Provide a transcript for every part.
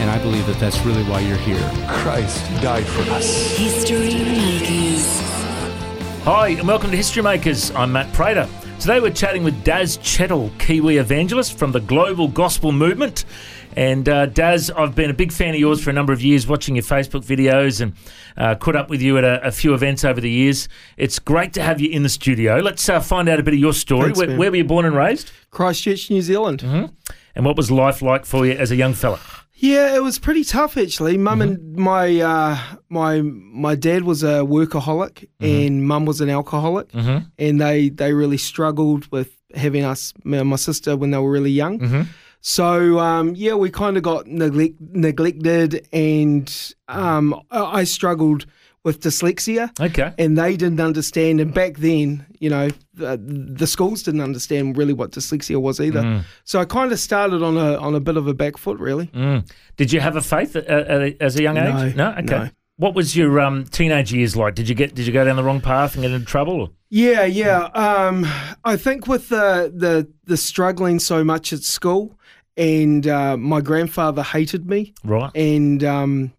And I believe that that's really why you're here. Christ died for us. History Makers. Hi, and welcome to History Makers. I'm Matt Prater. Today we're chatting with Daz Chettle, Kiwi evangelist from the Global Gospel Movement. And uh, Daz, I've been a big fan of yours for a number of years, watching your Facebook videos and uh, caught up with you at a, a few events over the years. It's great to have you in the studio. Let's uh, find out a bit of your story. Thanks, where, where were you born and raised? Christchurch, New Zealand. And what was life like for you as a young fella? Yeah, it was pretty tough actually. Mum Mm-hmm. and my uh, my my dad was a workaholic Mm-hmm. and mum was an alcoholic, and they they really struggled with having us me and my sister when they were really young. Mm-hmm. So um, yeah, we kind of got neglect, neglected, and um, I I struggled with dyslexia. Okay. and they didn't understand. And back then, you know, the, the schools didn't understand really what dyslexia was either. So I kind of started on a on a bit of a back foot, really. Mm. Did you have a faith as a young age? No, Okay. no. What was your um, teenage years like? Did you get did you go down the wrong path and get into trouble? Or? Yeah, yeah. Um, I think with the the the struggling so much at school, and uh, my grandfather hated me, Right. and um,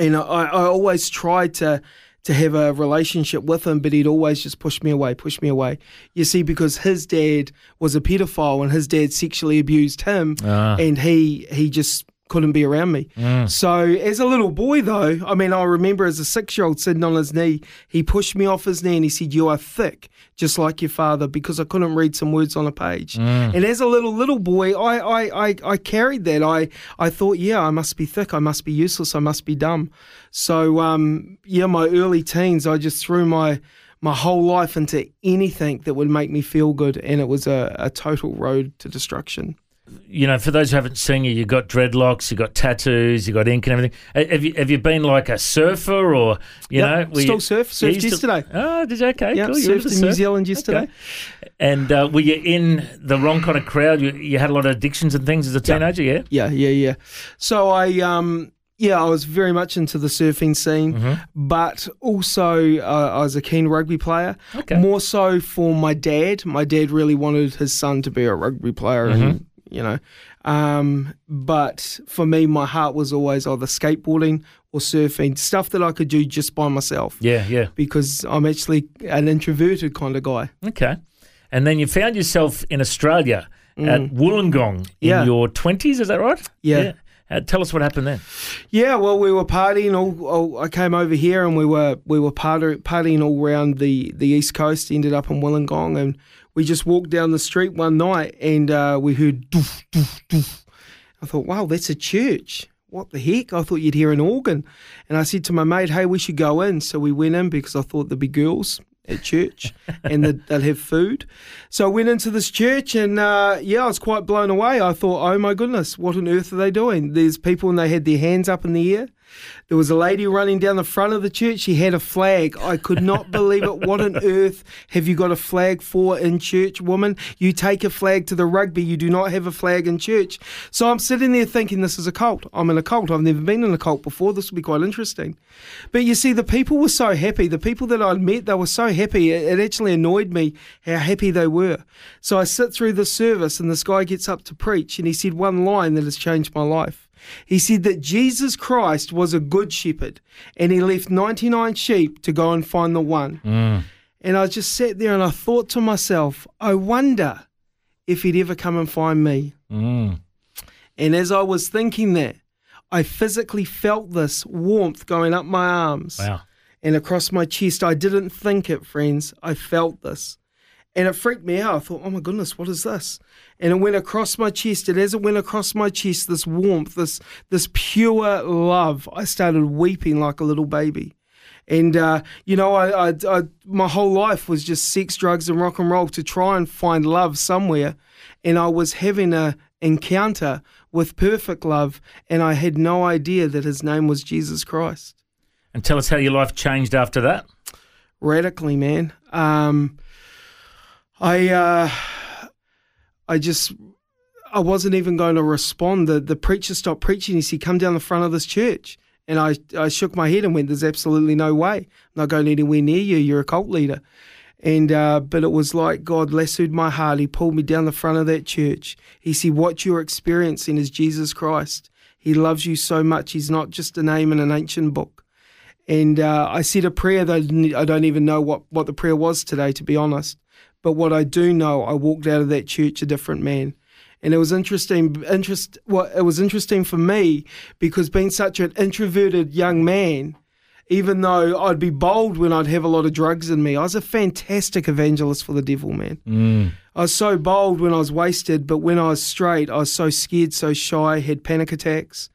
and I, I always tried to to have a relationship with him, but he'd always just push me away, push me away. You see, because his dad was a pedophile and his dad sexually abused him, Ah. and he he just couldn't be around me. So as a little boy, though, I mean, I remember as a six year old sitting on his knee, he pushed me off his knee and he said, "You are thick, just like your father," because I couldn't read some words on a page. And as a little little boy, I I, I I carried that. I I thought, yeah, I must be thick, I must be useless, I must be dumb. So um, yeah, my early teens, I just threw my my whole life into anything that would make me feel good, and it was a, a total road to destruction. You know, for those who haven't seen you, you've got dreadlocks, you've got tattoos, you've got ink and everything. Have you have you been like a surfer or you Yep, know? still you- surf, surfed to- yesterday. Oh, did you? Okay, Yeah, cool. You surfed in New. Zealand yesterday. Okay. And uh, were you in the wrong kind of crowd? You, you had a lot of addictions and things as a teenager, yeah? Yeah, yeah, yeah. So I, um, yeah, I was very much into the surfing scene, Mm-hmm. but also uh, I was a keen rugby player. Okay. More so for my dad. My dad really wanted his son to be a rugby player, Mm-hmm. and you know. Um, but for me, my heart was always either skateboarding or surfing, stuff that I could do just by myself. Yeah, yeah. Because I'm actually an introverted kind of guy. Okay. And then you found yourself in Australia at Wollongong in Mm. Yeah. your twenties. Is that right? Yeah. Uh, tell us what happened then. Yeah, well, we were partying. All, all I came over here, and we were we were party, partying all around the, the east coast. Ended up in Wollongong, and we just walked down the street one night, and uh, we heard doof doof doof. I thought, wow, that's a church. What the heck? I thought you'd hear an organ, and I said to my mate, hey, we should go in. So we went in because I thought there'd be girls at church and they'd have food. So I went into this church and uh, yeah, I was quite blown away. I thought, oh my goodness, what on earth are they doing? There's people and they had their hands up in the air. There was a lady running down the front of the church. She had a flag. I could not believe it. What on earth have you got a flag for in church, woman? You take a flag to the rugby. You do not have a flag in church. So I'm sitting there thinking, this is a cult. I'm in a cult. I've never been in a cult before. This will be quite interesting. But you see, the people were so happy. The people that I'd met, they were so happy. It, it actually annoyed me how happy they were. So I sit through the service, and this guy gets up to preach, and he said one line that has changed my life. He said that Jesus Christ was a good shepherd, and he left 99 sheep to go and find the one. Mm. And I just sat there and I thought to myself, I wonder if he'd ever come and find me. Mm. And as I was thinking that, I physically felt this warmth going up my arms Wow. and across my chest. I didn't think it, friends. I felt this. And it freaked me out. I thought, oh my goodness, what is this? And it went across my chest. And as it went across my chest, this warmth, this this pure love, I started weeping like a little baby. And uh, you know, I, I, I my whole life was just sex, drugs, and rock and roll to try and find love somewhere. And I was having a encounter with perfect love, and I had no idea that his name was Jesus Christ. And tell us how your life changed after that. Radically, man. Um, I uh, I just I wasn't even going to respond. The the preacher stopped preaching. He said, "Come down the front of this church." And I, I shook my head and went, "There's absolutely no way. I'm not going anywhere near you. You're a cult leader." And uh, but it was like God lassoed my heart. He pulled me down the front of that church. He said, "What you're experiencing is Jesus Christ. He loves you so much. He's not just a name in an ancient book." And uh, I said a prayer that I, don't even know what, what the prayer was today, to be honest. But what I do know, I walked out of that church a different man. And it was interesting. Interest. Well, it was interesting for me because being such an introverted young man, even though I'd be bold when I'd have a lot of drugs in me, I was a fantastic evangelist for the devil, man. Mm. I was so bold when I was wasted, but when I was straight, I was so scared, so shy, had panic attacks.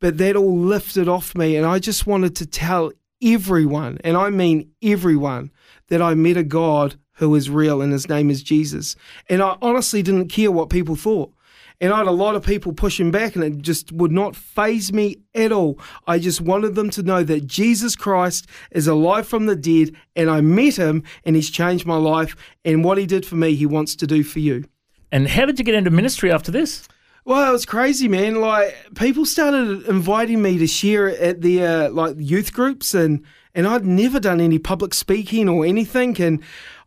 But that all lifted off me, and I just wanted to tell everyone, and I mean everyone, that I met a God who is real and his name is Jesus. And I honestly didn't care what people thought. And I had a lot of people pushing back, and it just would not faze me at all. I just wanted them to know that Jesus Christ is alive from the dead, and I met him, and he's changed my life. And what he did for me, he wants to do for you. And how did you get into ministry after this? Well, it was crazy, man. Like people started inviting me to share at their uh, like youth groups, and and I'd never done any public speaking or anything, and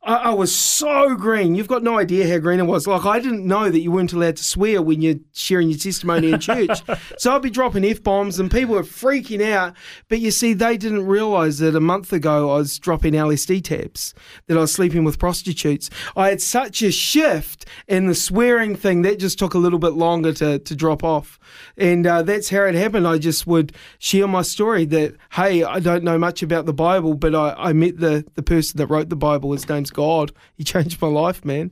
I, I was so green. You've got no idea how green it was. Like I didn't know that you weren't allowed to swear when you're sharing your testimony in church. so I'd be dropping f bombs, and people were freaking out. But you see, they didn't realise that a month ago I was dropping LSD tabs, that I was sleeping with prostitutes. I had such a shift, in the swearing thing that just took a little bit longer to to drop off. And uh, that's how it happened. I just would share my story that hey, I don't know much about the Bible, but I, I met the the person that wrote the Bible. His name's God. He changed my life, man.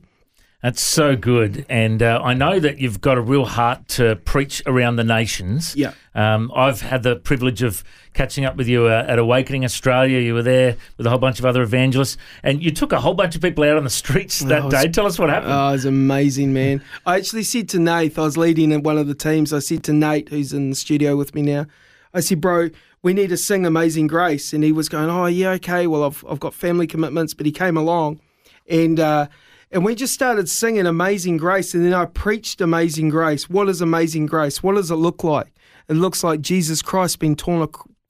That's so good. And uh, I know that you've got a real heart to preach around the nations. Yeah. Um, I've had the privilege of catching up with you uh, at Awakening Australia. You were there with a whole bunch of other evangelists, and you took a whole bunch of people out on the streets that was- day. Tell us what happened. Oh, it was amazing, man. I actually said to Nate, I was leading one of the teams. I said to Nate, who's in the studio with me now, I said, bro, we need to sing Amazing Grace. And he was going, oh, yeah, okay. Well, I've, I've got family commitments, but he came along. And, uh, and we just started singing Amazing Grace. And then I preached Amazing Grace. What is Amazing Grace? What does it look like? It looks like Jesus Christ being torn,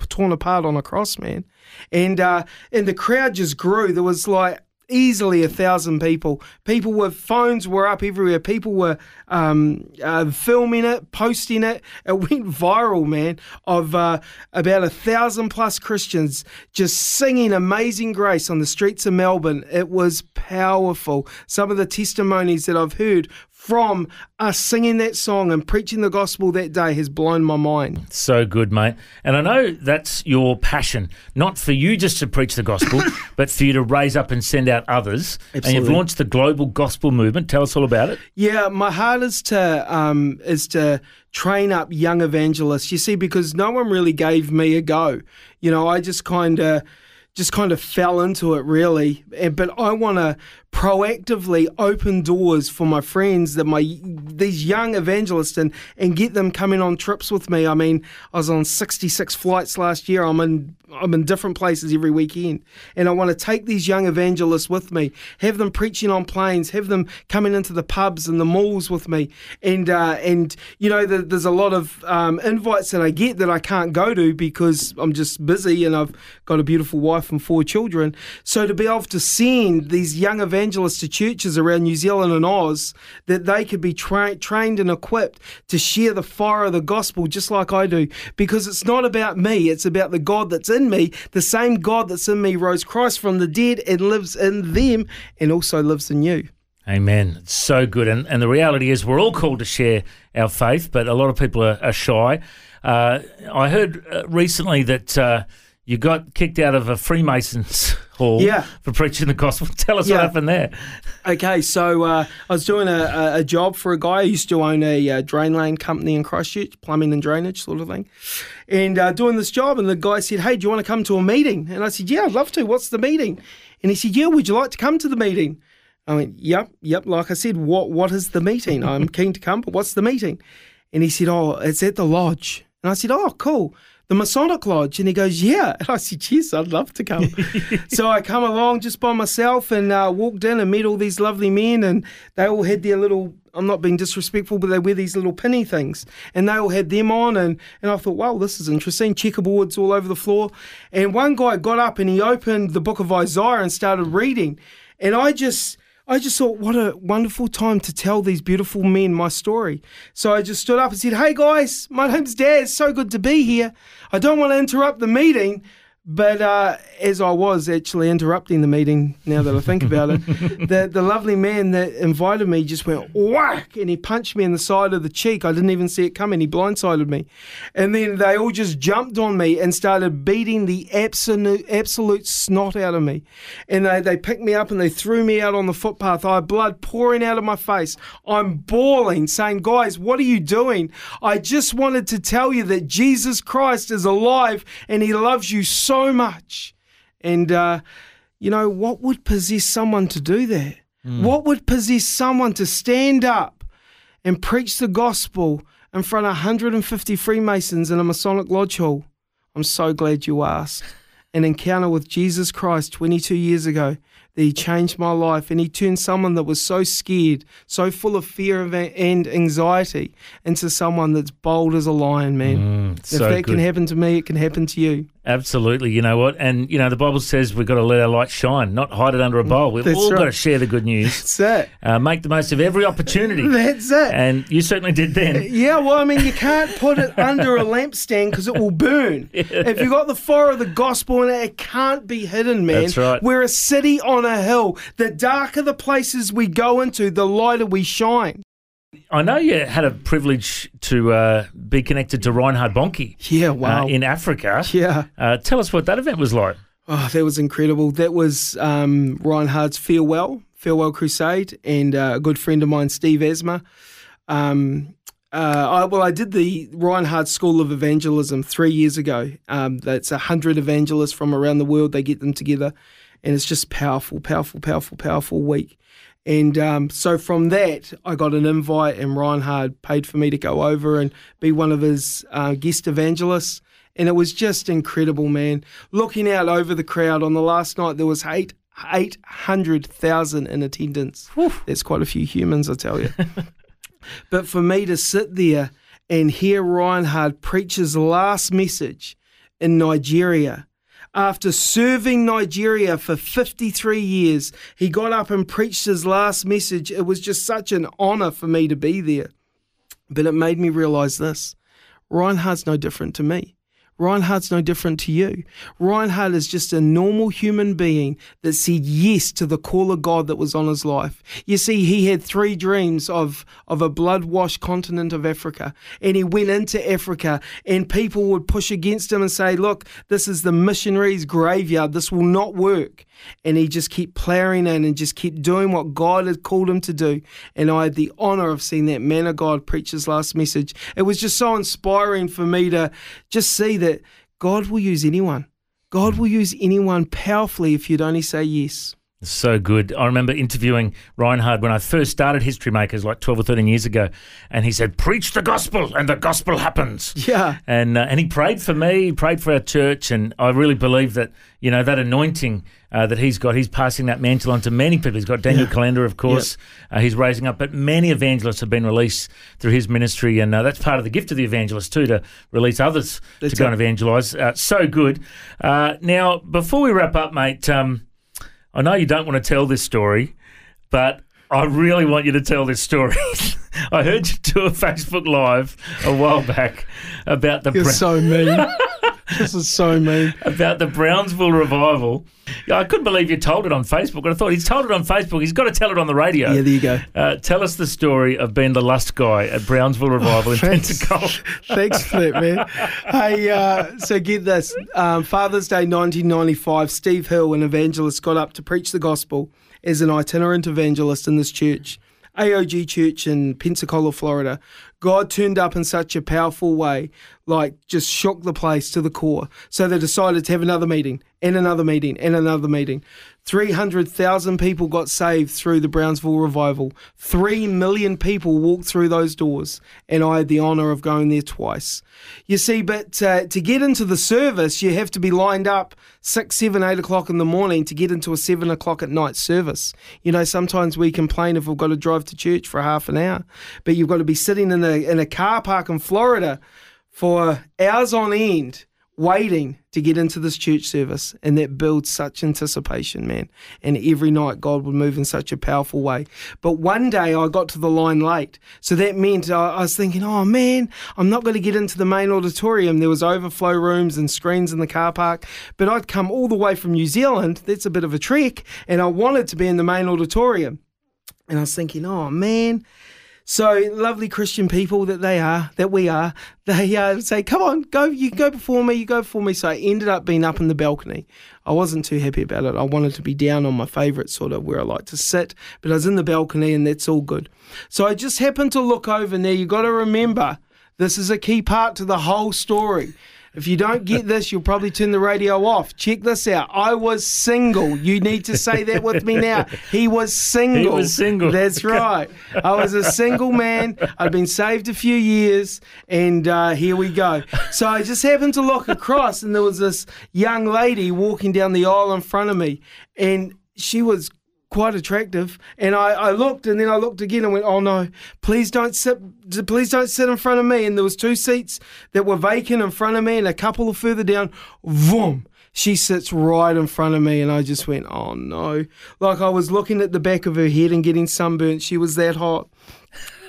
torn apart on a cross, man. And, uh, and the crowd just grew. There was like, easily a thousand people. People with phones were up everywhere. People were um, uh, filming it, posting it. It went viral, man. Of uh, about a thousand plus Christians just singing "Amazing Grace" on the streets of Melbourne. It was powerful. Some of the testimonies that I've heard from us singing that song and preaching the gospel that day has blown my mind. So good, mate. And I know that's your passion, not for you just to preach the gospel, but for you to raise up and send out others. Absolutely. And you've launched the global gospel movement. Tell us all about it. Yeah, my heart is to um, is to train up young evangelists. You see, because no one really gave me a go. You know, I just kind of just kind of fell into it really. And, but I want to proactively open doors for my friends that my these young evangelists and and get them coming on trips with me. I mean, I was on 66 flights last year. I'm in I'm in different places every weekend, and I want to take these young evangelists with me, have them preaching on planes, have them coming into the pubs and the malls with me, and uh, and you know the, there's a lot of um, invites that I get that I can't go to because I'm just busy and I've got a beautiful wife and four children. So to be able to send these young evangelists to churches around New Zealand and Oz, that they could be tra- trained and equipped to share the fire of the gospel just like I do, because it's not about me, it's about the God that's in me. The same God that's in me rose Christ from the dead and lives in them and also lives in you. Amen. It's so good. And, and the reality is, we're all called to share our faith, but a lot of people are, are shy. Uh, I heard uh, recently that uh, you got kicked out of a Freemasons hall Yeah. for preaching the gospel. Tell us Yeah. what happened there. Okay, so uh, I was doing a, a, a job for a guy who used to own a uh, drain lane company in Christchurch, plumbing and drainage sort of thing, and uh, doing this job. And the guy said, "Hey, do you want to come to a meeting?" And I said, "Yeah, I'd love to. What's the meeting?" And he said, "Yeah, would you like to come to the meeting?" I went, yep, yep. Like I said, what what is the meeting? I'm keen to come, but what's the meeting? And he said, oh, it's at the lodge. And I said, oh, cool. The Masonic Lodge. And he goes, yeah. And I said, yes, I'd love to come. so I come along just by myself and uh, walked in and met all these lovely men. And they all had their little, I'm not being disrespectful, but they wear these little pinny things. And they all had them on. And, and I thought, wow, this is interesting. Checkerboards all over the floor. And one guy got up and he opened the book of Isaiah and started reading. And I just I just thought, what a wonderful time to tell these beautiful men my story. So I just stood up and said, Hey guys, my name's Daz. So good to be here. I don't want to interrupt the meeting, but uh, as I was actually interrupting the meeting, now that I think about it, the, the lovely man that invited me just went whack and he punched me in the side of the cheek. I didn't even see it coming. He blindsided me. And then they all just jumped on me and started beating the absolute, absolute snot out of me. And they, they picked me up and they threw me out on the footpath. I had blood pouring out of my face. I'm bawling, saying, Guys, what are you doing? I just wanted to tell you that Jesus Christ is alive and he loves you so much. And, uh, you know, what would possess someone to do that? What would possess someone to stand up and preach the gospel in front of 150 Freemasons in a Masonic lodge hall? I'm so glad you asked. An encounter with Jesus Christ 22 years ago that he changed my life and he turned someone that was so scared, so full of fear and anxiety into someone that's bold as a lion, man. if so that can happen to me, it can happen to you. Absolutely. You know what? And, you know, the Bible says we've got to let our light shine, not hide it under a bowl. We've That's all got to share the good news, That's it. uh, make the most of every opportunity. That's it. And you certainly did then. Yeah, well, I mean, you can't put it under a lampstand because it will burn. If you've got the fire of the gospel in it, it can't be hidden, man. That's right. We're a city on a hill. The darker the places we go into, the lighter we shine. I know you had a privilege to uh, be connected to Reinhard Bonnke Yeah, wow. uh, in Africa. yeah. Uh, tell us what that event was like. Oh, that was incredible. That was um, Reinhard's farewell, farewell crusade, and uh, a good friend of mine, Steve Asma. Um, uh, I, well, I did the Reinhard School of Evangelism three years ago. Um, that's a hundred evangelists from around the world. They get them together, and it's just powerful, powerful, powerful, powerful week. And um, so from that, I got an invite, and Reinhard paid for me to go over and be one of his uh, guest evangelists. And it was just incredible, man. Looking out over the crowd on the last night, there was eight eight hundred thousand in attendance. That's quite a few humans, I tell you. but for me to sit there and hear Reinhard preach his last message in Nigeria. After serving Nigeria for 53 years, he got up and preached his last message. It was just such an honor for me to be there. But it made me realize this Reinhard's no different to me. Reinhard's no different to you. Reinhard is just a normal human being that said yes to the call of God that was on his life. You see, he had three dreams of, of a blood washed continent of Africa. And he went into Africa, and people would push against him and say, Look, this is the missionaries' graveyard. This will not work. And he just kept ploughing in and just kept doing what God had called him to do. And I had the honor of seeing that man of God preach his last message. It was just so inspiring for me to just see that God will use anyone. God will use anyone powerfully if you'd only say yes. So good. I remember interviewing Reinhard when I first started History Makers like 12 or 13 years ago. And he said, Preach the gospel, and the gospel happens. Yeah. And, uh, and he prayed for me, he prayed for our church. And I really believe that, you know, that anointing uh, that he's got, he's passing that mantle on to many people. He's got Daniel Yeah. Kolenda, of course, uh, he's raising up. But many evangelists have been released through his ministry. And uh, that's part of the gift of the evangelist, too, to release others That's to go it. and evangelize. Uh, so good. Uh, now, before we wrap up, mate, um, I know you don't want to tell this story, but I really want you to tell this story. I heard you do a Facebook Live a while back about the You're Bra- so mean. this is so mean. about the Brownsville revival. I couldn't believe you told it on Facebook. And I thought he's told it on Facebook. He's got to tell it on the radio. Yeah, there you go. Uh, tell us the story of being the lust guy at Brownsville Revival in thanks. Pensacola. Thanks for that, man. Hey, uh, so get this. Um, Father's Day 1995, Steve Hill, an evangelist, got up to preach the gospel as an itinerant evangelist in this church, AOG Church in Pensacola, Florida. God turned up in such a powerful way. Like just shook the place to the core. So they decided to have another meeting and another meeting and another meeting. 300,000 people got saved through the Brownsville revival. 3 million people walked through those doors, and I had the honour of going there twice. You see, but uh, to get into the service, you have to be lined up 6, 7, 8 o'clock in the morning to get into a 7 o'clock at night service. You know, sometimes we complain if we've got to drive to church for half an hour, but you've got to be sitting in a, in a car park in Florida for hours on end waiting to get into this church service and that builds such anticipation man. And every night god would move in such a powerful way. But one day i got to the line late. So that meant i, was thinking oh man i'm not going to get into the main auditorium. There was overflow rooms and screens in the car park. But i'd come all the way from new zealand. That's a bit of a trek. And i wanted to be in the main auditorium. And i was thinking oh man so lovely Christian people that they are, that we are, they uh, say, "Come on, go! You go before me. You go before me." So I ended up being up in the balcony. I wasn't too happy about it. I wanted to be down on my favourite sort of where I like to sit, but I was in the balcony, and that's all good. So I just happened to look over. Now you got to remember, this is a key part to the whole story. If you don't get this, you'll probably turn the radio off. Check this out. I was single. You need to say that with me now. He was single. He was single. That's right. I was a single man. I'd been saved a few years, and uh, here we go. So I just happened to look across, and there was this young lady walking down the aisle in front of me, and she was quite attractive. And I, I looked and then I looked again and went, oh no, please don't sit, please don't sit in front of me. And there was two seats that were vacant in front of me and a couple of further down, boom. She sits right in front of me, and I just went, Oh no. Like I was looking at the back of her head and getting sunburnt. She was that hot.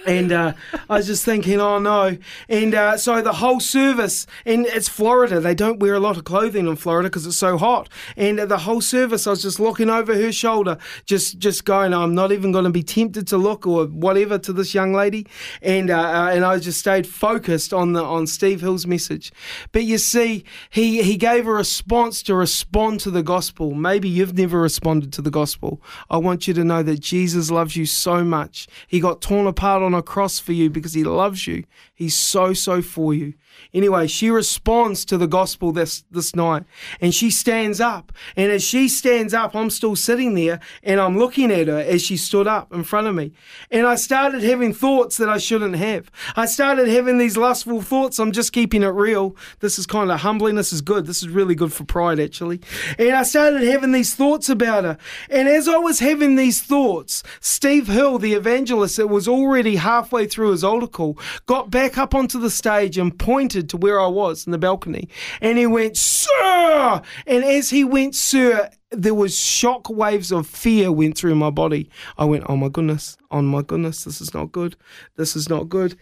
And uh, I was just thinking, oh no. And uh, so the whole service, and it's Florida, they don't wear a lot of clothing in Florida because it's so hot. And the whole service, I was just looking over her shoulder, just just going, I'm not even going to be tempted to look or whatever to this young lady. And uh, uh, and I just stayed focused on the on Steve Hill's message. But you see, he he gave a response to respond to the gospel. Maybe you've never responded to the gospel. I want you to know that Jesus loves you so much. He got torn apart on a cross for you because he loves you. He's so, so for you. Anyway, she responds to the gospel this, this night and she stands up. And as she stands up, I'm still sitting there and I'm looking at her as she stood up in front of me. And I started having thoughts that I shouldn't have. I started having these lustful thoughts. I'm just keeping it real. This is kind of humbling. This is good. This is really good for pride, actually. And I started having these thoughts about her. And as I was having these thoughts, Steve Hill, the evangelist that was already halfway through his call, got back up onto the stage and pointed to where I was in the balcony. And he went, Sir! And as he went, Sir, there was shock waves of fear went through my body. I went, Oh my goodness, oh my goodness, this is not good. This is not good.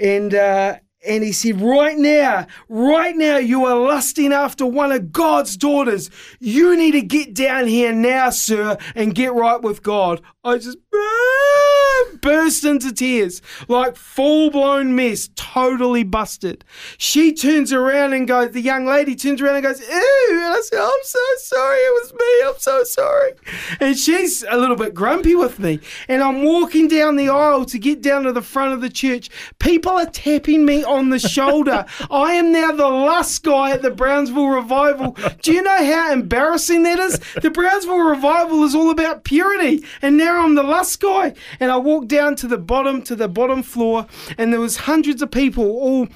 And uh and he said, Right now, right now, you are lusting after one of God's daughters. You need to get down here now, sir, and get right with God. I just burst into tears, like full blown mess, totally busted. She turns around and goes, the young lady turns around and goes, Ew. And I said, I'm so sorry. It was me. I'm so sorry. And she's a little bit grumpy with me. And I'm walking down the aisle to get down to the front of the church. People are tapping me on the shoulder. I am now the last guy at the Brownsville Revival. Do you know how embarrassing that is? The Brownsville Revival is all about purity. And now I'm the last guy. And I walked down to the bottom, to the bottom floor, and there was hundreds of people all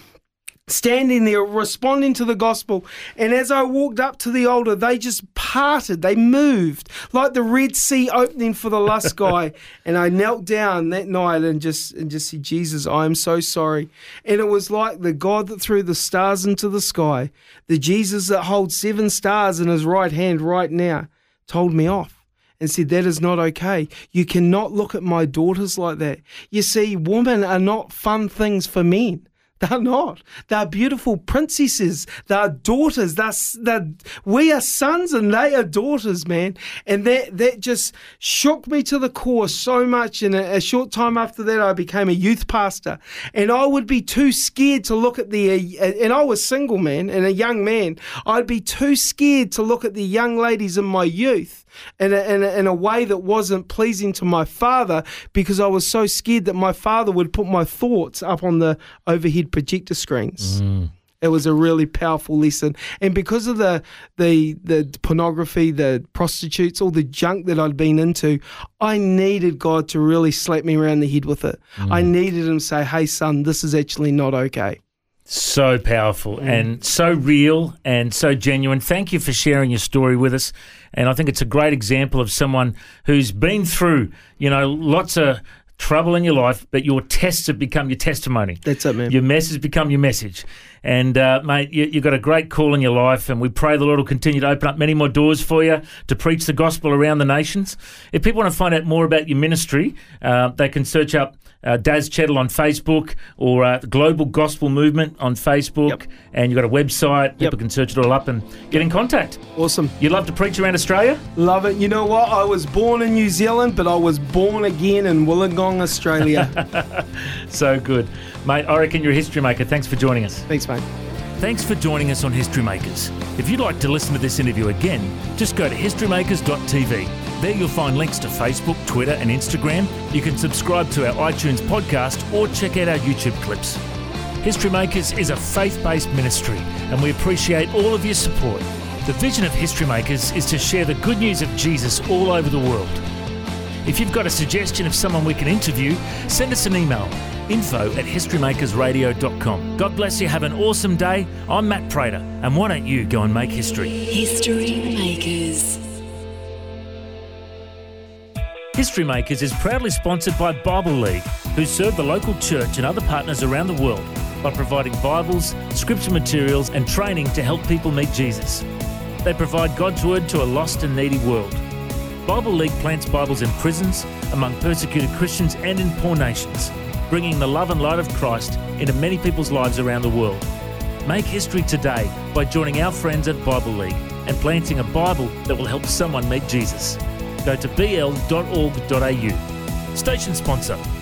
standing there responding to the gospel. And as I walked up to the altar, they just parted, they moved like the Red Sea opening for the lust guy. and I knelt down that night and just and just said, Jesus, I am so sorry. And it was like the God that threw the stars into the sky, the Jesus that holds seven stars in his right hand right now, told me off and said, That is not okay. You cannot look at my daughters like that. You see, women are not fun things for men. They're not. They're beautiful princesses. They're daughters. They're, they're, we are sons and they are daughters, man. And that, that just shook me to the core so much. And a, a short time after that, I became a youth pastor. And I would be too scared to look at the, uh, and I was single, man, and a young man. I'd be too scared to look at the young ladies in my youth in a, in, a, in a way that wasn't pleasing to my father because I was so scared that my father would put my thoughts up on the overhead projector screens. Mm. It was a really powerful lesson, and because of the the the pornography, the prostitutes, all the junk that I'd been into, I needed God to really slap me around the head with it. I needed Him to say, "Hey, son, this is actually not okay." So powerful and so real and so genuine. Thank you for sharing your story with us. And I think it's a great example of someone who's been through, you know, lots of trouble in your life, but your tests have become your testimony. That's it, man. Your mess has become your message. And, uh, mate, you, you've got a great call in your life, and we pray the Lord will continue to open up many more doors for you to preach the gospel around the nations. If people want to find out more about your ministry, uh, they can search up uh, Daz Chettle on Facebook or uh, the Global Gospel Movement on Facebook. Yep. And you've got a website. People can search it all up and get in contact. Awesome. You'd love to preach around Australia? Love it. You know what? I was born in New Zealand, but I was born again in Wollongong, Australia. So good. Mate, I reckon you're a history maker. Thanks for joining us. Thanks, mate. Thanks for joining us on History Makers. If you'd like to listen to this interview again, just go to historymakers.tv. There you'll find links to Facebook, Twitter, and Instagram. You can subscribe to our iTunes podcast or check out our YouTube clips. History Makers is a faith based ministry, and we appreciate all of your support. The vision of History Makers is to share the good news of Jesus all over the world. If you've got a suggestion of someone we can interview, send us an email info at historymakersradio.com. God bless you. Have an awesome day. I'm Matt Prater, and why don't you go and make history? History Makers. History Makers is proudly sponsored by Bible League, who serve the local church and other partners around the world by providing Bibles, scripture materials, and training to help people meet Jesus. They provide God's Word to a lost and needy world. Bible League plants Bibles in prisons, among persecuted Christians, and in poor nations, bringing the love and light of Christ into many people's lives around the world. Make history today by joining our friends at Bible League and planting a Bible that will help someone meet Jesus. Go to bl.org.au. Station sponsor